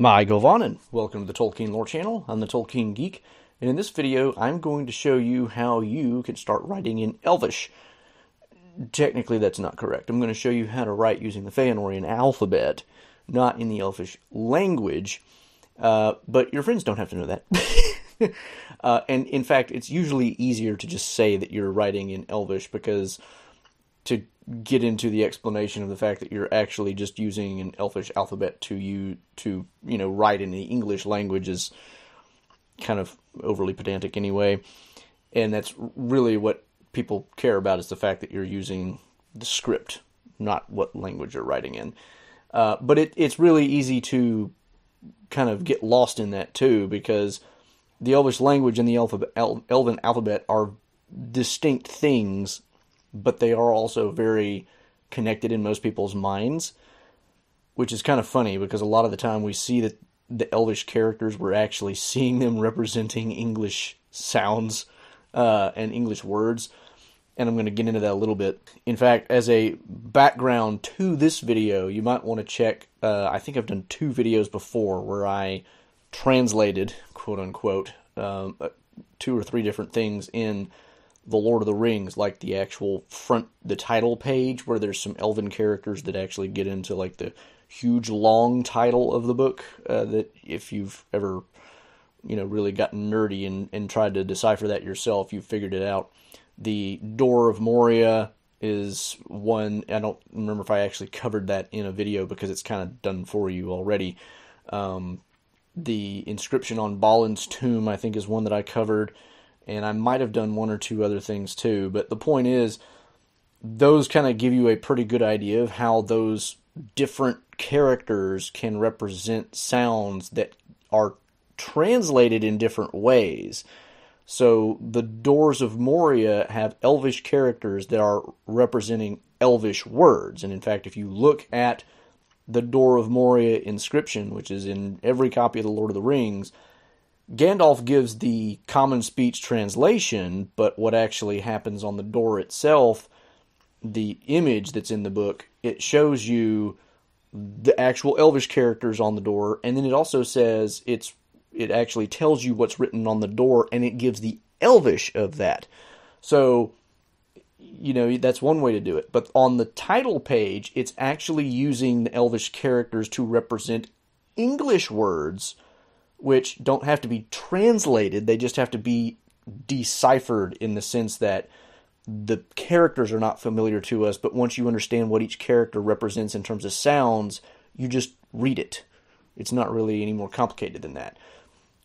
Mae Govannen. Welcome to the Tolkien Lore Channel. I'm the Tolkien Geek, and in this video, I'm going to show you how you can start writing in Elvish. Technically, that's not correct. I'm going to show you how to write using the Feanorian alphabet, not in the Elvish language. Uh, but your friends don't have to know that. uh, and in fact, it's usually easier to just say that you're writing in Elvish because to get into the explanation of the fact that you're actually just using an elfish alphabet to you to you know write in the English language is kind of overly pedantic anyway, and that's really what people care about is the fact that you're using the script, not what language you're writing in. Uh, but it, it's really easy to kind of get lost in that too because the Elvish language and the alphabet, Elven alphabet are distinct things but they are also very connected in most people's minds, which is kind of funny because a lot of the time we see that the Elvish characters we're actually seeing them representing English sounds uh, and English words. And I'm going to get into that a little bit. In fact, as a background to this video, you might want to check. Uh, I think I've done two videos before where I translated, quote unquote, um, uh, two or three different things in the Lord of the Rings, like the actual front, the title page, where there's some elven characters that actually get into like the huge long title of the book. Uh, that if you've ever, you know, really gotten nerdy and, and tried to decipher that yourself, you've figured it out. The Door of Moria is one. I don't remember if I actually covered that in a video because it's kind of done for you already. Um, the inscription on Balin's tomb, I think, is one that I covered and I might have done one or two other things too. But the point is, those kind of give you a pretty good idea of how those different characters can represent sounds that are translated in different ways. So the Doors of Moria have elvish characters that are representing elvish words. And in fact, if you look at the Door of Moria inscription, which is in every copy of the Lord of the Rings, Gandalf gives the common speech translation, but what actually happens on the door itself, the image that's in the book, it shows you the actual elvish characters on the door, and then it also says it's it actually tells you what's written on the door, and it gives the elvish of that. So, you know, that's one way to do it. But on the title page, it's actually using the elvish characters to represent English words which don't have to be translated, they just have to be deciphered in the sense that the characters are not familiar to us, but once you understand what each character represents in terms of sounds, you just read it. It's not really any more complicated than that.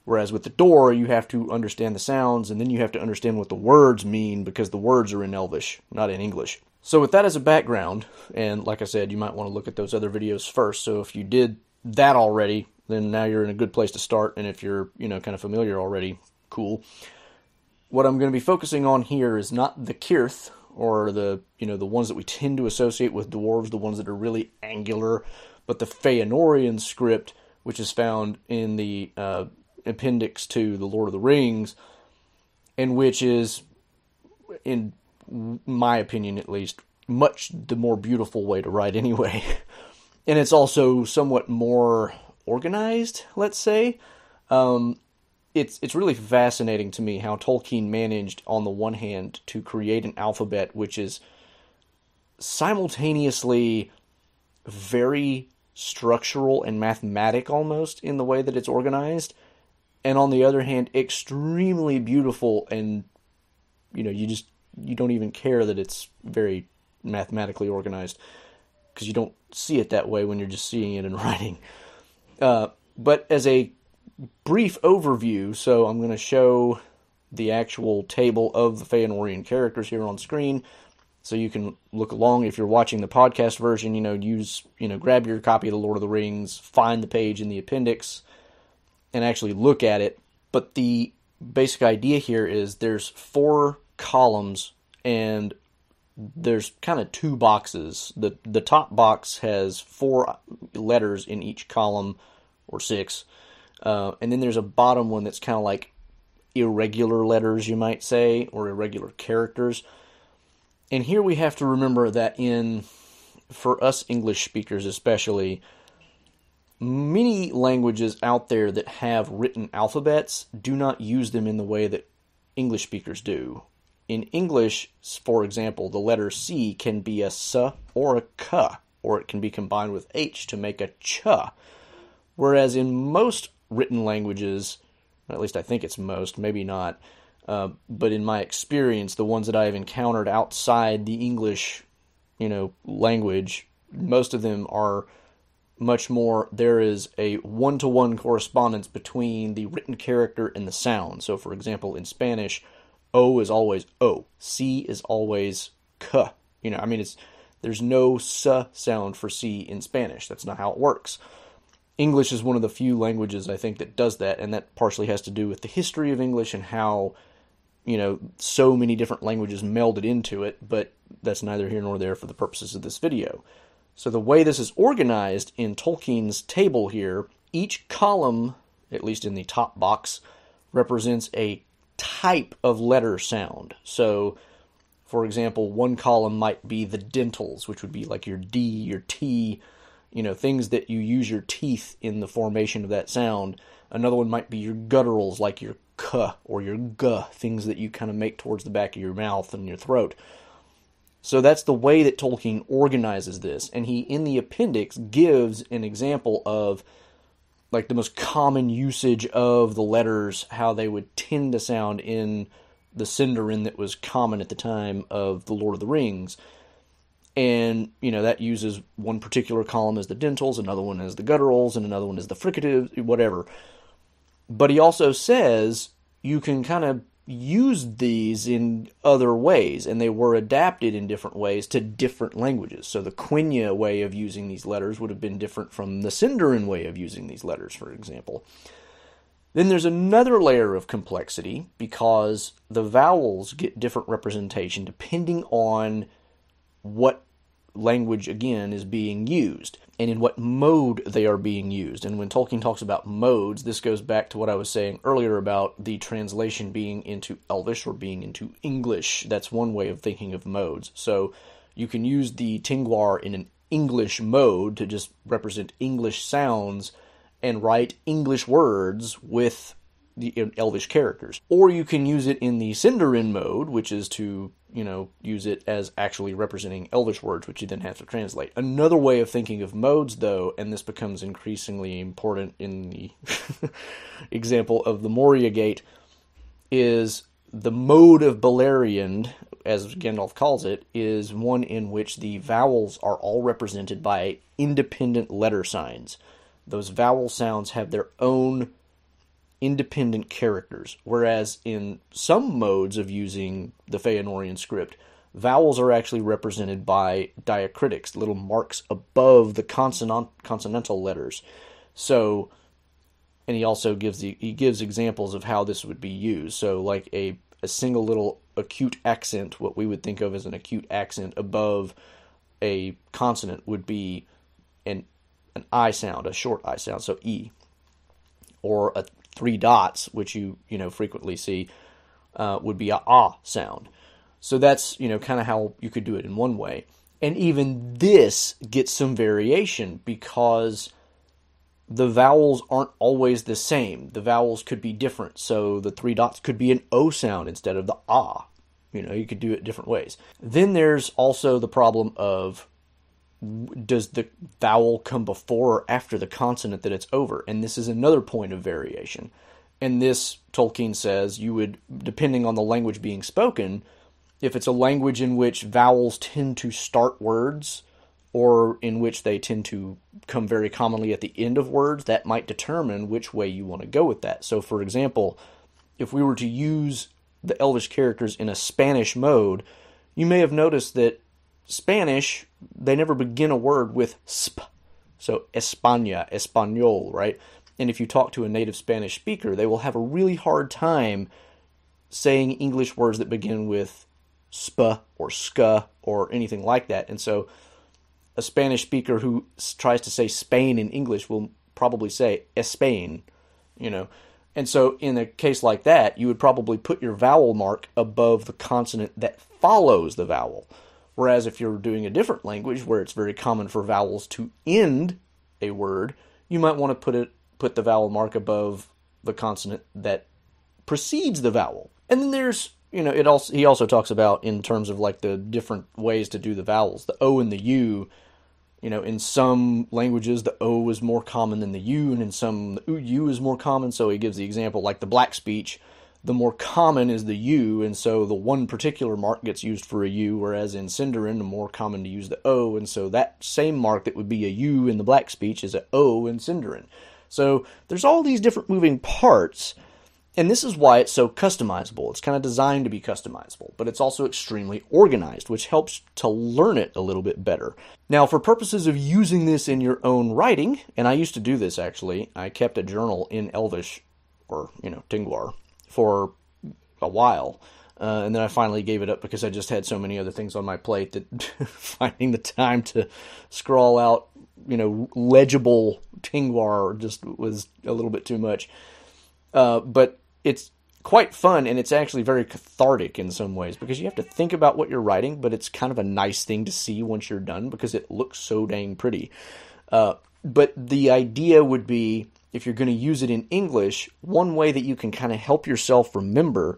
Whereas with the door, you have to understand the sounds and then you have to understand what the words mean because the words are in Elvish, not in English. So, with that as a background, and like I said, you might want to look at those other videos first. So, if you did that already, then now you're in a good place to start. And if you're, you know, kind of familiar already, cool. What I'm going to be focusing on here is not the Cirth or the, you know, the ones that we tend to associate with dwarves, the ones that are really angular, but the Feanorian script, which is found in the uh, appendix to the Lord of the Rings, and which is, in my opinion at least, much the more beautiful way to write anyway. and it's also somewhat more organized, let's say. Um, it's it's really fascinating to me how Tolkien managed, on the one hand, to create an alphabet which is simultaneously very structural and mathematic almost in the way that it's organized, and on the other hand, extremely beautiful and you know you just you don't even care that it's very mathematically organized because you don't see it that way when you're just seeing it in writing. Uh, but as a brief overview, so I'm going to show the actual table of the Feanorian characters here on screen, so you can look along. If you're watching the podcast version, you know, use you know, grab your copy of the Lord of the Rings, find the page in the appendix, and actually look at it. But the basic idea here is there's four columns and there's kind of two boxes. The the top box has four letters in each column or six. Uh, and then there's a bottom one that's kind of like irregular letters, you might say, or irregular characters. And here we have to remember that in, for us English speakers especially, many languages out there that have written alphabets do not use them in the way that English speakers do. In English, for example, the letter C can be a S or a K, or it can be combined with H to make a Ch. Whereas in most written languages, at least I think it's most, maybe not, uh, but in my experience, the ones that I have encountered outside the English, you know, language, most of them are much more there is a one-to-one correspondence between the written character and the sound. So for example, in Spanish, O is always O, C is always K. You know, I mean it's there's no S sound for C in Spanish. That's not how it works. English is one of the few languages I think that does that, and that partially has to do with the history of English and how you know, so many different languages melded into it, but that's neither here nor there for the purposes of this video. So the way this is organized in Tolkien's table here, each column, at least in the top box, represents a type of letter sound. So, for example, one column might be the dentals, which would be like your D, your T, you know, things that you use your teeth in the formation of that sound. Another one might be your gutturals, like your k or your g, things that you kind of make towards the back of your mouth and your throat. So that's the way that Tolkien organizes this. And he, in the appendix, gives an example of like the most common usage of the letters, how they would tend to sound in the Sindarin that was common at the time of The Lord of the Rings. And, you know, that uses one particular column as the dentals, another one as the gutturals, and another one as the fricatives, whatever. But he also says you can kind of use these in other ways, and they were adapted in different ways to different languages. So the Quenya way of using these letters would have been different from the Sindarin way of using these letters, for example. Then there's another layer of complexity because the vowels get different representation depending on what language again is being used and in what mode they are being used. And when Tolkien talks about modes, this goes back to what I was saying earlier about the translation being into Elvish or being into English. That's one way of thinking of modes. So you can use the Tengwar in an English mode to just represent English sounds and write English words with the Elvish characters. Or you can use it in the Sindarin mode, which is to, you know, use it as actually representing Elvish words, which you then have to translate. Another way of thinking of modes, though, and this becomes increasingly important in the example of the Moria Gate, is the mode of Beleriand, as Gandalf calls it, is one in which the vowels are all represented by independent letter signs. Those vowel sounds have their own independent characters, whereas in some modes of using the Feanorian script, vowels are actually represented by diacritics, little marks above the consonant, consonantal letters. So, and he also gives the he gives examples of how this would be used. So, like a a single little acute accent, what we would think of as an acute accent above a consonant would be an an I sound, a short I sound, so E, or a three dots, which you you know frequently see, uh, would be a ah sound. So that's you know kind of how you could do it in one way. And even this gets some variation because the vowels aren't always the same. The vowels could be different. So the three dots could be an O sound instead of the ah. You know, you could do it different ways. Then there's also the problem of does the vowel come before or after the consonant that it's over? And this is another point of variation. And this, Tolkien says, you would, depending on the language being spoken, if it's a language in which vowels tend to start words or in which they tend to come very commonly at the end of words, that might determine which way you want to go with that. So, for example, if we were to use the Elvish characters in a Spanish mode, you may have noticed that Spanish, they never begin a word with sp. So España, Español, right? And if you talk to a native Spanish speaker, they will have a really hard time saying English words that begin with sp or ska or anything like that. And so a Spanish speaker who tries to say Spain in English will probably say Espain, you know. And so in a case like that, you would probably put your vowel mark above the consonant that follows the vowel. Whereas if you're doing a different language where it's very common for vowels to end a word, you might want to put it put the vowel mark above the consonant that precedes the vowel. And then there's you know it also he also talks about in terms of like the different ways to do the vowels the o and the u you know in some languages the o is more common than the u and in some the u is more common so he gives the example like the black speech the more common is the u and so the one particular mark gets used for a u whereas in Sindarin the more common to use the o and so that same mark that would be a u in the black speech is a o in Sindarin so there's all these different moving parts and this is why it's so customizable. It's kind of designed to be customizable, but it's also extremely organized, which helps to learn it a little bit better. Now, for purposes of using this in your own writing, and I used to do this actually, I kept a journal in Elvish, or, you know, Tengwar, for a while. Uh, and then I finally gave it up because I just had so many other things on my plate that finding the time to scrawl out, you know, legible Tengwar just was a little bit too much. Uh, but it's quite fun and it's actually very cathartic in some ways because you have to think about what you're writing, but it's kind of a nice thing to see once you're done because it looks so dang pretty. Uh, but the idea would be if you're going to use it in English, one way that you can kind of help yourself remember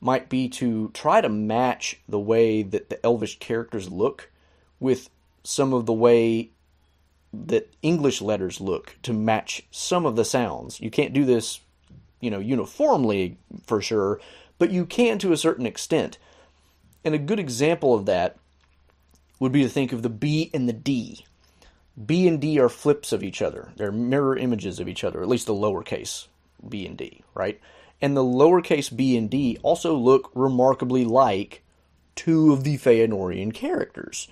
might be to try to match the way that the Elvish characters look with some of the way that English letters look to match some of the sounds. You can't do this you know, uniformly for sure, but you can to a certain extent. And a good example of that would be to think of the B and the D. B and D are flips of each other. They're mirror images of each other, at least the lowercase b and d, right? And the lowercase b and d also look remarkably like two of the Feanorian characters.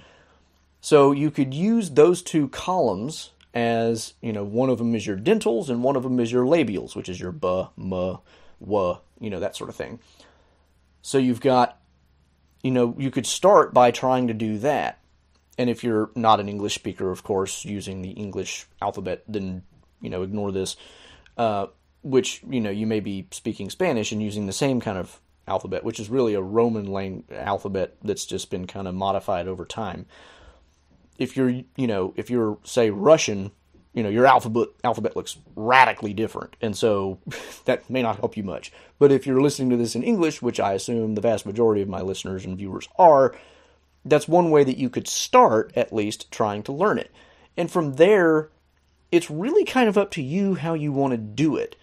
So you could use those two columns as you know one of them is your dentals and one of them is your labials, which is your b, m, w, you know that sort of thing. So you've got, you know, you could start by trying to do that. And if you're not an English speaker, of course, using the English alphabet, then you know ignore this. Uh, which you know you may be speaking Spanish and using the same kind of alphabet, which is really a Roman lang- alphabet that's just been kind of modified over time if you're you know if you're say Russian, you know your alphabet alphabet looks radically different, and so that may not help you much. But if you're listening to this in English, which I assume the vast majority of my listeners and viewers are, that's one way that you could start at least trying to learn it, and from there, it's really kind of up to you how you want to do it.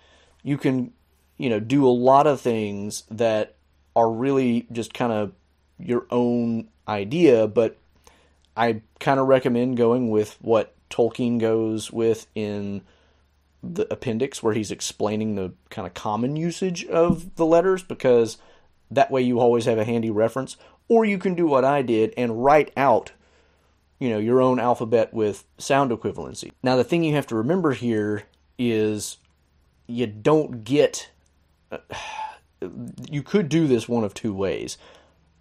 You can you know do a lot of things that are really just kind of your own idea, but I kind of recommend going with what Tolkien goes with in the appendix, where he's explaining the kind of common usage of the letters, because that way you always have a handy reference. Or you can do what I did and write out, you know, your own alphabet with sound equivalency. Now, the thing you have to remember here is you don't get. Uh, you could do this one of two ways.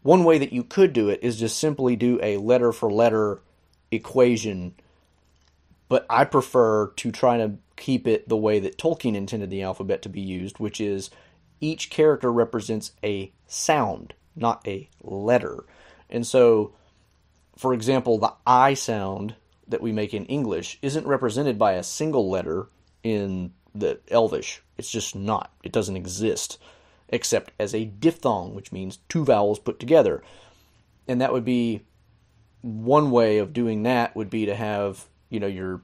One way that you could do it is just simply do a letter for letter equation, but I prefer to try to keep it the way that Tolkien intended the alphabet to be used, which is each character represents a sound, not a letter. And so, for example, the I sound that we make in English isn't represented by a single letter in the Elvish. It's just not. It doesn't exist except as a diphthong, which means two vowels put together. And that would be one way of doing that would be to have, you know, your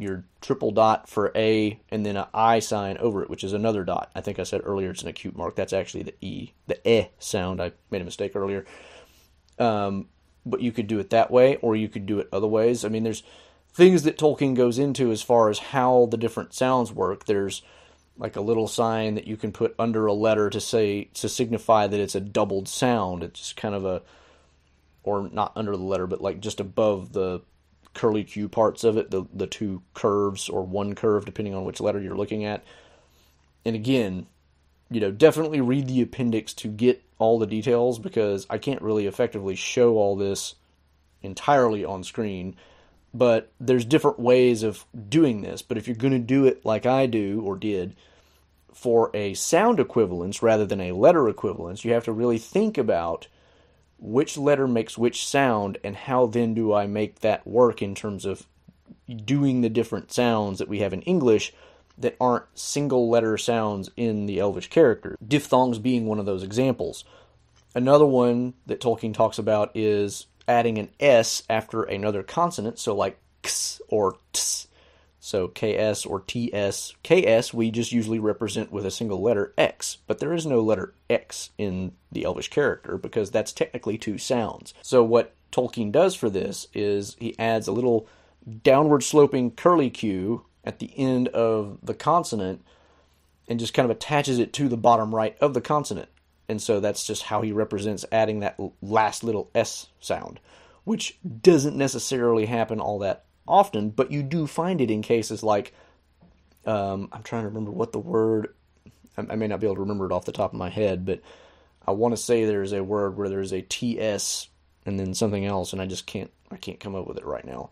your triple dot for A and then an I sign over it, which is another dot. I think I said earlier it's an acute mark. That's actually the E, the E sound. I made a mistake earlier. Um, but you could do it that way, or you could do it other ways. I mean, there's things that Tolkien goes into as far as how the different sounds work. There's like a little sign that you can put under a letter to say to signify that it's a doubled sound. It's kind of a or not under the letter, but like just above the curly Q parts of it, the the two curves or one curve depending on which letter you're looking at. And again, you know, definitely read the appendix to get all the details because I can't really effectively show all this entirely on screen but there's different ways of doing this. But if you're going to do it like I do or did for a sound equivalence rather than a letter equivalence, you have to really think about which letter makes which sound and how then do I make that work in terms of doing the different sounds that we have in English that aren't single letter sounds in the Elvish character. Diphthongs being one of those examples. Another one that Tolkien talks about is adding an S after another consonant, so like x or ts. So ks or ts. ks we just usually represent with a single letter x, but there is no letter x in the Elvish character because that's technically two sounds. So what Tolkien does for this is he adds a little downward sloping curlicue at the end of the consonant and just kind of attaches it to the bottom right of the consonant. And so that's just how he represents adding that last little S sound, which doesn't necessarily happen all that often, but you do find it in cases like um, I'm trying to remember what the word. I, I may not be able to remember it off the top of my head, but I want to say there's a word where there's a TS and then something else, and I just can't I can't come up with it right now.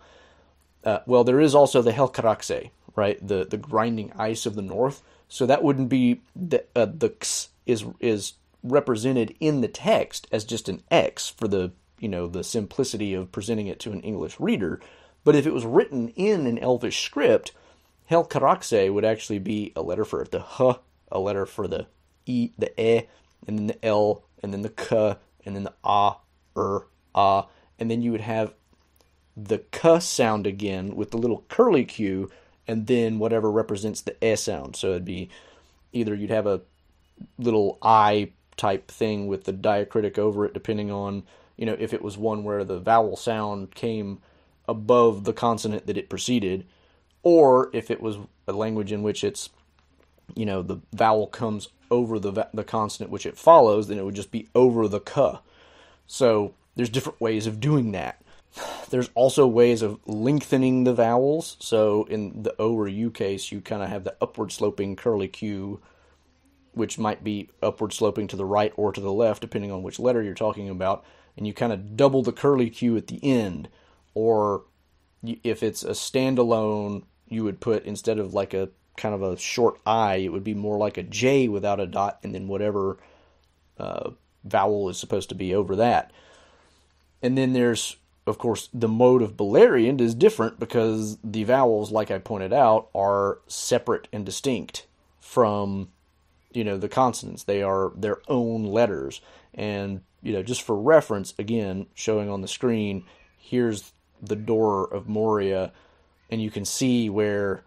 Uh, well, there is also the Helcaraxe, right? The the grinding ice of the north. So that wouldn't be the uh, the x is is represented in the text as just an x for the you know the simplicity of presenting it to an English reader. But if it was written in an Elvish script, Helcaraxe would actually be a letter for the h, a letter for the e, the e, and then the l, and then the k, and then the a, er, a, and then you would have the k sound again with the little curly Q, and then whatever represents the e sound. So it'd be either you'd have a little i type thing with the diacritic over it, depending on you know if it was one where the vowel sound came above the consonant that it preceded, or if it was a language in which it's, you know, the vowel comes over the the consonant which it follows, then it would just be over the k. So there's different ways of doing that. There's also ways of lengthening the vowels. So in the O or U case, you kind of have the upward sloping curly Q, which might be upward sloping to the right or to the left, depending on which letter you're talking about. And you kind of double the curly Q at the end or if it's a standalone, you would put instead of like a kind of a short I, it would be more like a J without a dot, and then whatever uh, vowel is supposed to be over that. And then there's, of course, the mode of Beleriand is different because the vowels, like I pointed out, are separate and distinct from, you know, the consonants. They are their own letters. And, you know, just for reference, again, showing on the screen, here's the door of Moria, and you can see where,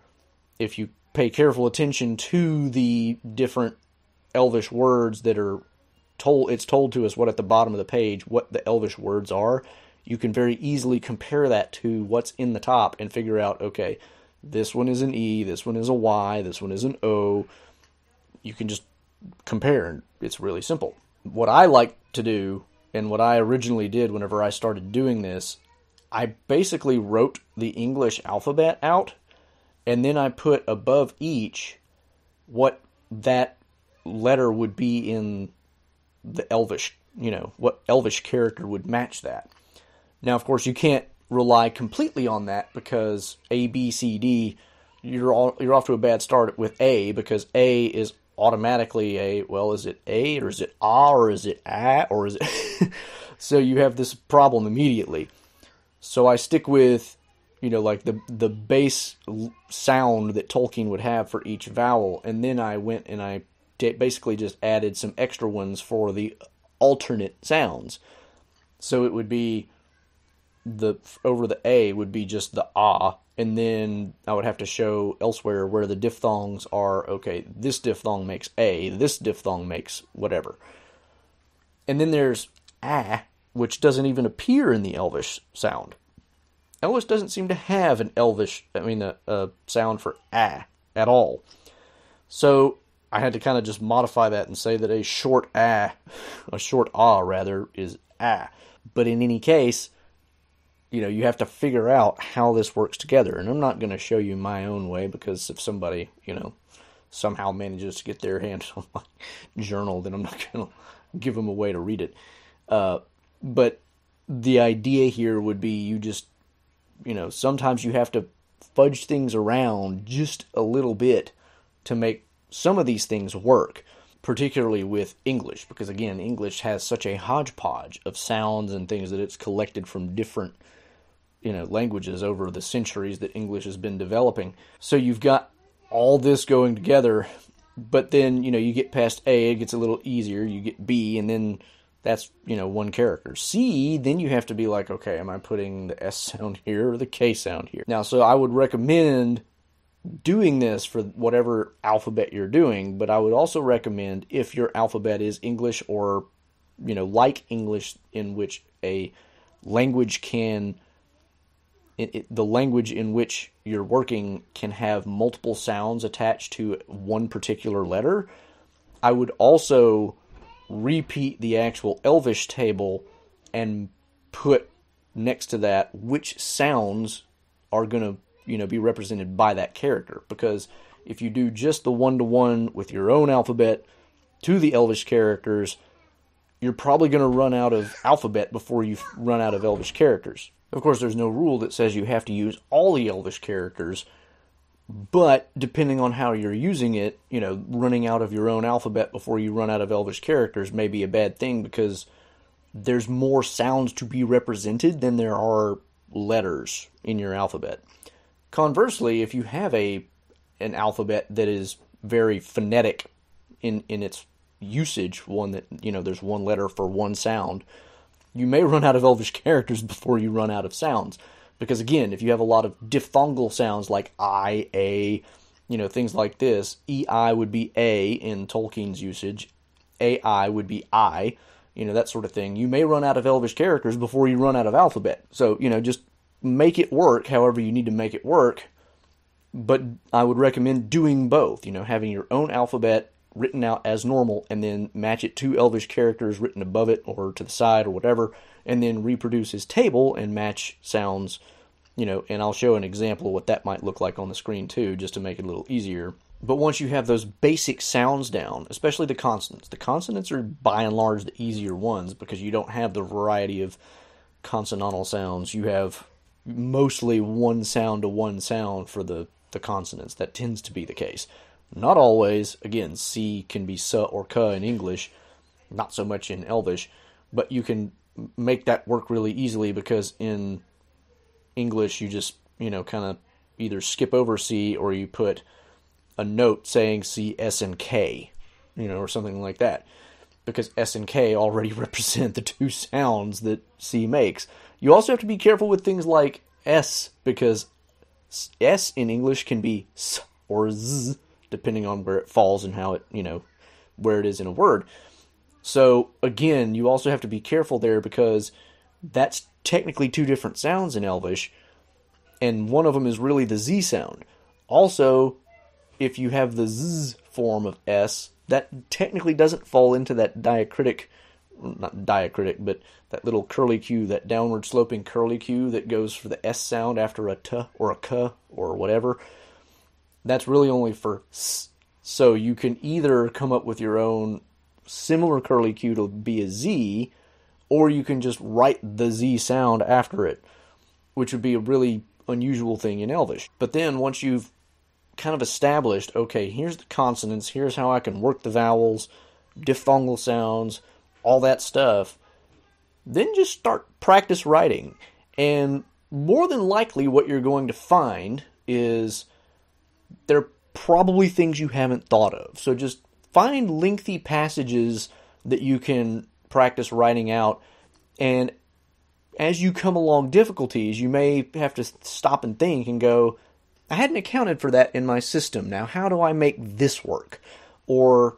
if you pay careful attention to the different Elvish words that are told, it's told to us what at the bottom of the page what the Elvish words are. You can very easily compare that to what's in the top and figure out, okay, this one is an E, this one is a Y, this one is an O. You can just compare, and it's really simple. What I like to do, and what I originally did whenever I started doing this, I basically wrote the English alphabet out, and then I put above each what that letter would be in the Elvish, you know, what Elvish character would match that. Now, of course, you can't rely completely on that because A, B, C, D, you're all, you're off to a bad start with A because A is automatically a well, is it A or is it A or is it A or is it? so you have this problem immediately. So I stick with, you know, like the the base sound that Tolkien would have for each vowel, and then I went and I basically just added some extra ones for the alternate sounds. So it would be the over the a would be just the ah, and then I would have to show elsewhere where the diphthongs are. Okay, this diphthong makes a, this diphthong makes whatever. And then there's ah, which doesn't even appear in the Elvish sound. Elvish doesn't seem to have an Elvish, I mean, a, a sound for ah at all. So I had to kind of just modify that and say that a short ah, a short ah rather, is ah. But in any case, you know, you have to figure out how this works together. And I'm not going to show you my own way because if somebody, you know, somehow manages to get their hands on my journal, then I'm not going to give them a way to read it. Uh, but the idea here would be you just, you know, sometimes you have to fudge things around just a little bit to make some of these things work, particularly with English, because again, English has such a hodgepodge of sounds and things that it's collected from different you know languages over the centuries that English has been developing. So you've got all this going together, but then you know you get past A, it gets a little easier. You get B, and then that's you know one character. C, then you have to be like, okay, am I putting the S sound here or the K sound here? Now, so I would recommend doing this for whatever alphabet you're doing, but I would also recommend if your alphabet is English or you know like English in which a language can it, it, the language in which you're working can have multiple sounds attached to one particular letter. I would also repeat the actual Elvish table and put next to that which sounds are going to you know be represented by that character because if you do just the one to one with your own alphabet to the Elvish characters, you're probably going to run out of alphabet before you run out of Elvish characters. Of course, there's no rule that says you have to use all the Elvish characters, but depending on how you're using it, you know, running out of your own alphabet before you run out of Elvish characters may be a bad thing because there's more sounds to be represented than there are letters in your alphabet. Conversely, if you have a an alphabet that is very phonetic in in its usage, one that you know there's one letter for one sound, you may run out of Elvish characters before you run out of sounds. Because again, if you have a lot of diphthongal sounds like I, A, you know, things like this, EI would be A in Tolkien's usage, AI would be I, you know, that sort of thing. You may run out of Elvish characters before you run out of alphabet. So, you know, just make it work however you need to make it work. But I would recommend doing both, you know, having your own alphabet written out as normal and then match it to Elvish characters written above it or to the side or whatever, and then reproduce his table and match sounds, you know, and I'll show an example of what that might look like on the screen too, just to make it a little easier. But once you have those basic sounds down, especially the consonants, the consonants are by and large the easier ones because you don't have the variety of consonantal sounds. You have mostly one sound to one sound for the, the consonants. That tends to be the case. Not always. Again, C can be S or K in English, not so much in Elvish, but you can make that work really easily because in English you just, you know, kind of either skip over C or you put a note saying C, S, and K, you know, or something like that. Because S and K already represent the two sounds that C makes. You also have to be careful with things like S because S in English can be S or Z depending on where it falls and how it, you know, where it is in a word. So again, you also have to be careful there because that's technically two different sounds in Elvish, and one of them is really the Z sound. Also, if you have the Z form of S, that technically doesn't fall into that diacritic, not diacritic, but that little curly Q, that downward sloping curly Q that goes for the S sound after a T or a K or whatever that's really only for s. So you can either come up with your own similar curly Q to be a Z, or you can just write the Z sound after it, which would be a really unusual thing in Elvish. But then once you've kind of established, okay, here's the consonants, here's how I can work the vowels, diphthongal sounds, all that stuff, then just start practice writing. And more than likely, what you're going to find is there are probably things you haven't thought of. So just find lengthy passages that you can practice writing out and as you come along difficulties, you may have to stop and think and go, I hadn't accounted for that in my system. Now, how do I make this work? Or,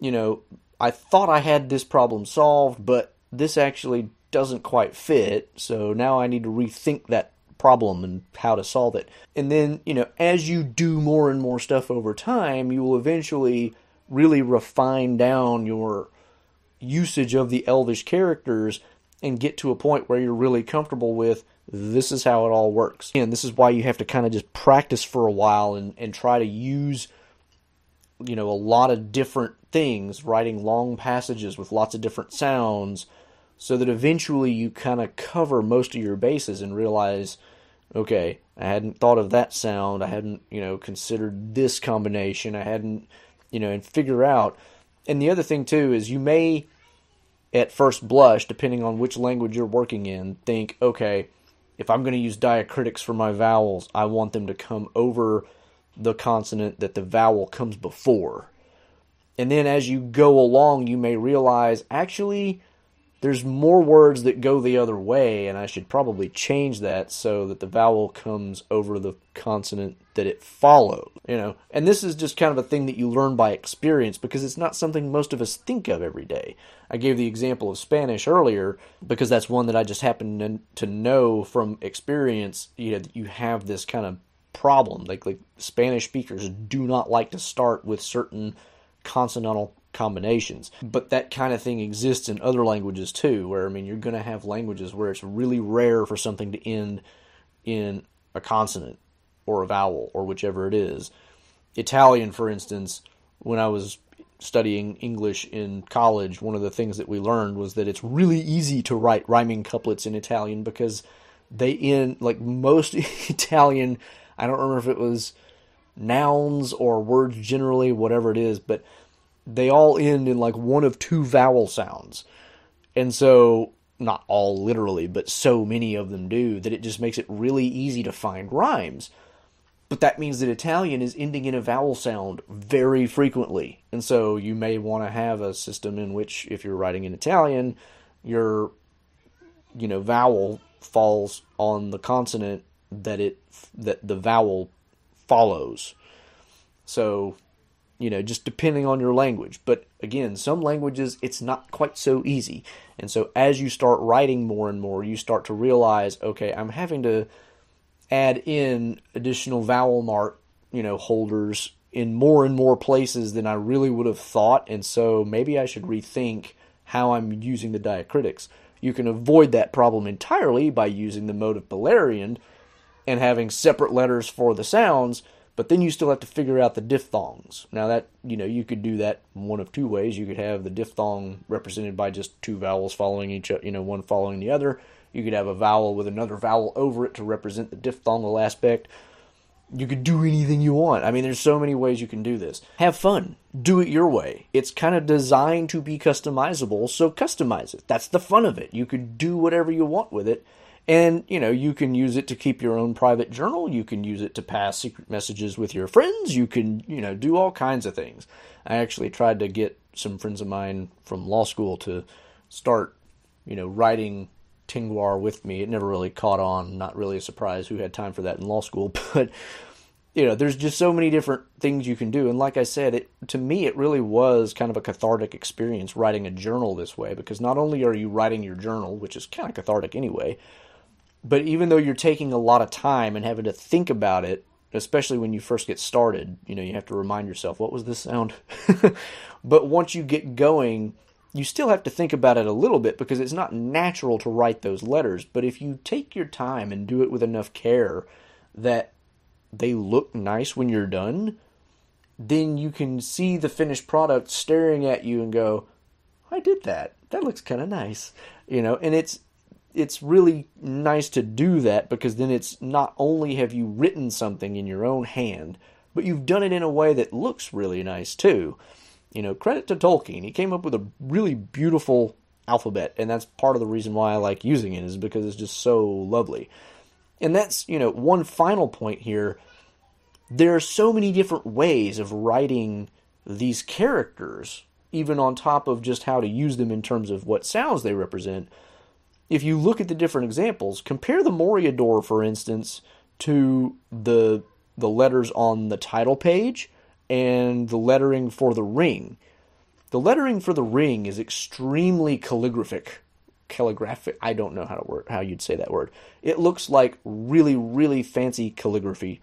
you know, I thought I had this problem solved, but this actually doesn't quite fit. So now I need to rethink that problem and how to solve it. And then, you know, as you do more and more stuff over time, you will eventually really refine down your usage of the elvish characters and get to a point where you're really comfortable with this is how it all works. And this is why you have to kind of just practice for a while and, and try to use you know a lot of different things, writing long passages with lots of different sounds, so that eventually you kind of cover most of your bases and realize, okay, I hadn't thought of that sound, I hadn't, you know, considered this combination, I hadn't, you know, and figure out. And the other thing too is you may, at first blush, depending on which language you're working in, think, okay, if I'm going to use diacritics for my vowels, I want them to come over the consonant that the vowel comes before. And then as you go along, you may realize actually there's more words that go the other way, and I should probably change that so that the vowel comes over the consonant that it follows. You know, and this is just kind of a thing that you learn by experience because it's not something most of us think of every day. I gave the example of Spanish earlier because that's one that I just happen to know from experience. You know, that you have this kind of problem. Like like Spanish speakers do not like to start with certain consonantal combinations. But that kind of thing exists in other languages too, where I mean you're going to have languages where it's really rare for something to end in a consonant or a vowel or whichever it is. Italian, for instance, when I was studying English in college, one of the things that we learned was that it's really easy to write rhyming couplets in Italian because they end like most Italian. I don't remember if it was nouns or words generally, whatever it is, but they all end in like one of two vowel sounds. And so, not all literally, but so many of them do that it just makes it really easy to find rhymes. But that means that Italian is ending in a vowel sound very frequently. And so you may want to have a system in which if you're writing in Italian, your you know vowel falls on the consonant that it that the vowel follows. So you know, just depending on your language. But again, some languages it's not quite so easy. And so as you start writing more and more, you start to realize, okay, I'm having to add in additional vowel mark, you know, holders in more and more places than I really would have thought, and so maybe I should rethink how I'm using the diacritics. You can avoid that problem entirely by using the mode of Beleriand and having separate letters for the sounds but then you still have to figure out the diphthongs. Now that you know you could do that one of two ways. You could have the diphthong represented by just two vowels following each, other, you know, one following the other. You could have a vowel with another vowel over it to represent the diphthongal aspect. You could do anything you want. I mean, there's so many ways you can do this. Have fun. Do it your way. It's kind of designed to be customizable, so customize it. That's the fun of it. You could do whatever you want with it and, you know, you can use it to keep your own private journal. You can use it to pass secret messages with your friends. You can, you know, do all kinds of things. I actually tried to get some friends of mine from law school to start, you know, writing Tengwar with me. It never really caught on. Not really a surprise who had time for that in law school, but you know, there's just so many different things you can do. And like I said, it to me it really was kind of a cathartic experience writing a journal this way because not only are you writing your journal, which is kind of cathartic anyway, but even though you're taking a lot of time and having to think about it, especially when you first get started, you know, you have to remind yourself, what was this sound? but once you get going, you still have to think about it a little bit because it's not natural to write those letters. But if you take your time and do it with enough care that they look nice when you're done, then you can see the finished product staring at you and go, I did that. That looks kind of nice. You know, and it's it's really nice to do that because then it's not only have you written something in your own hand, but you've done it in a way that looks really nice too. You know, credit to Tolkien. He came up with a really beautiful alphabet, and that's part of the reason why I like using it is because it's just so lovely. And that's, you know, one final point here. There are so many different ways of writing these characters, even on top of just how to use them in terms of what sounds they represent if you look at the different examples, compare the Moria door, for instance, to the the letters on the title page and the lettering for the ring. The lettering for the ring is extremely calligraphic. Calligraphic. I don't know how to word how you'd say that word. It looks like really really fancy calligraphy.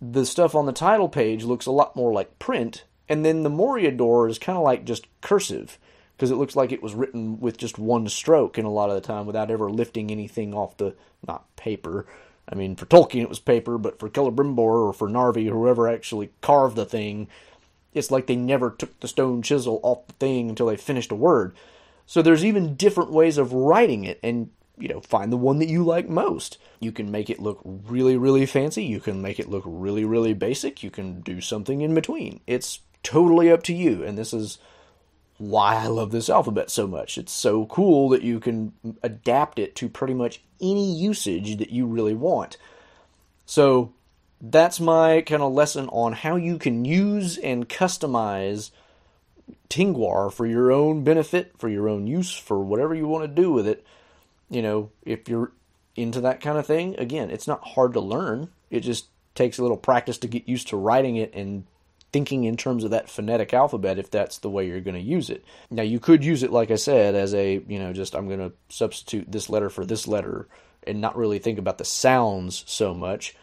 The stuff on the title page looks a lot more like print, and then the Moria door is kind of like just cursive because it looks like it was written with just one stroke and a lot of the time without ever lifting anything off the not paper. I mean, for Tolkien it was paper, but for Celebrimbor or for Narvi, whoever actually carved the thing, it's like they never took the stone chisel off the thing until they finished a word. So there's even different ways of writing it, and you know, find the one that you like most. You can make it look really, really fancy. You can make it look really, really basic. You can do something in between. It's totally up to you, and this is why I love this alphabet so much. It's so cool that you can adapt it to pretty much any usage that you really want. So that's my kind of lesson on how you can use and customize Tengwar for your own benefit, for your own use, for whatever you want to do with it. You know, if you're into that kind of thing, again, it's not hard to learn. It just takes a little practice to get used to writing it and thinking in terms of that phonetic alphabet if that's the way you're going to use it. Now, you could use it, like I said, as a, you know, just I'm going to substitute this letter for this letter and not really think about the sounds so much.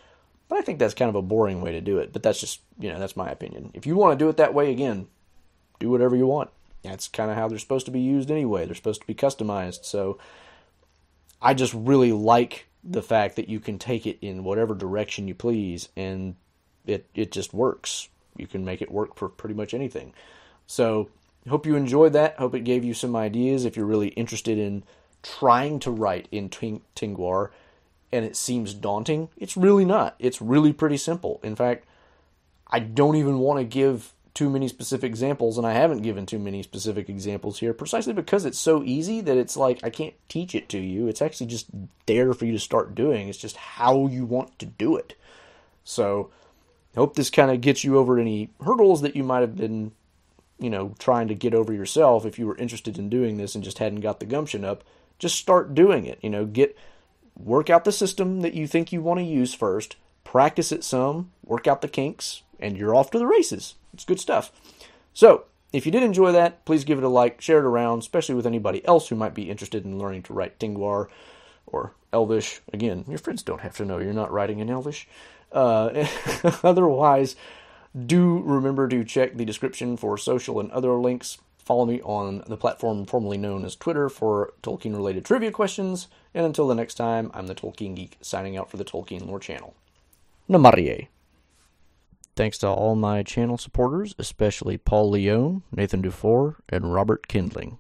But I think that's kind of a boring way to do it. But that's just, you know, that's my opinion. If you want to do it that way, again, do whatever you want. That's kind of how they're supposed to be used anyway. They're supposed to be customized. So I just really like the fact that you can take it in whatever direction you please and it it just works. You can make it work for pretty much anything. So, hope you enjoyed that. Hope it gave you some ideas if you're really interested in trying to write in Ting- Tengwar and it seems daunting. It's really not. It's really pretty simple. In fact, I don't even want to give too many specific examples, and I haven't given too many specific examples here precisely because it's so easy that it's like I can't teach it to you. It's actually just there for you to start doing. It's just how you want to do it. So, I hope this kind of gets you over any hurdles that you might have been, you know, trying to get over yourself if you were interested in doing this and just hadn't got the gumption up. Just start doing it. You know, get work out the system that you think you want to use first, practice it some, work out the kinks, and you're off to the races. It's good stuff. So, if you did enjoy that, please give it a like, share it around, especially with anybody else who might be interested in learning to write Tengwar or Elvish. Again, your friends don't have to know you're not writing in Elvish. Uh, otherwise, do remember to check the description for social and other links. Follow me on the platform formerly known as Twitter for Tolkien related trivia questions. And until the next time, I'm the Tolkien Geek signing out for the Tolkien Lore channel. Namarie. Thanks to all my channel supporters, especially Paul Leone, Nathan Dufour, and Robert Kindling.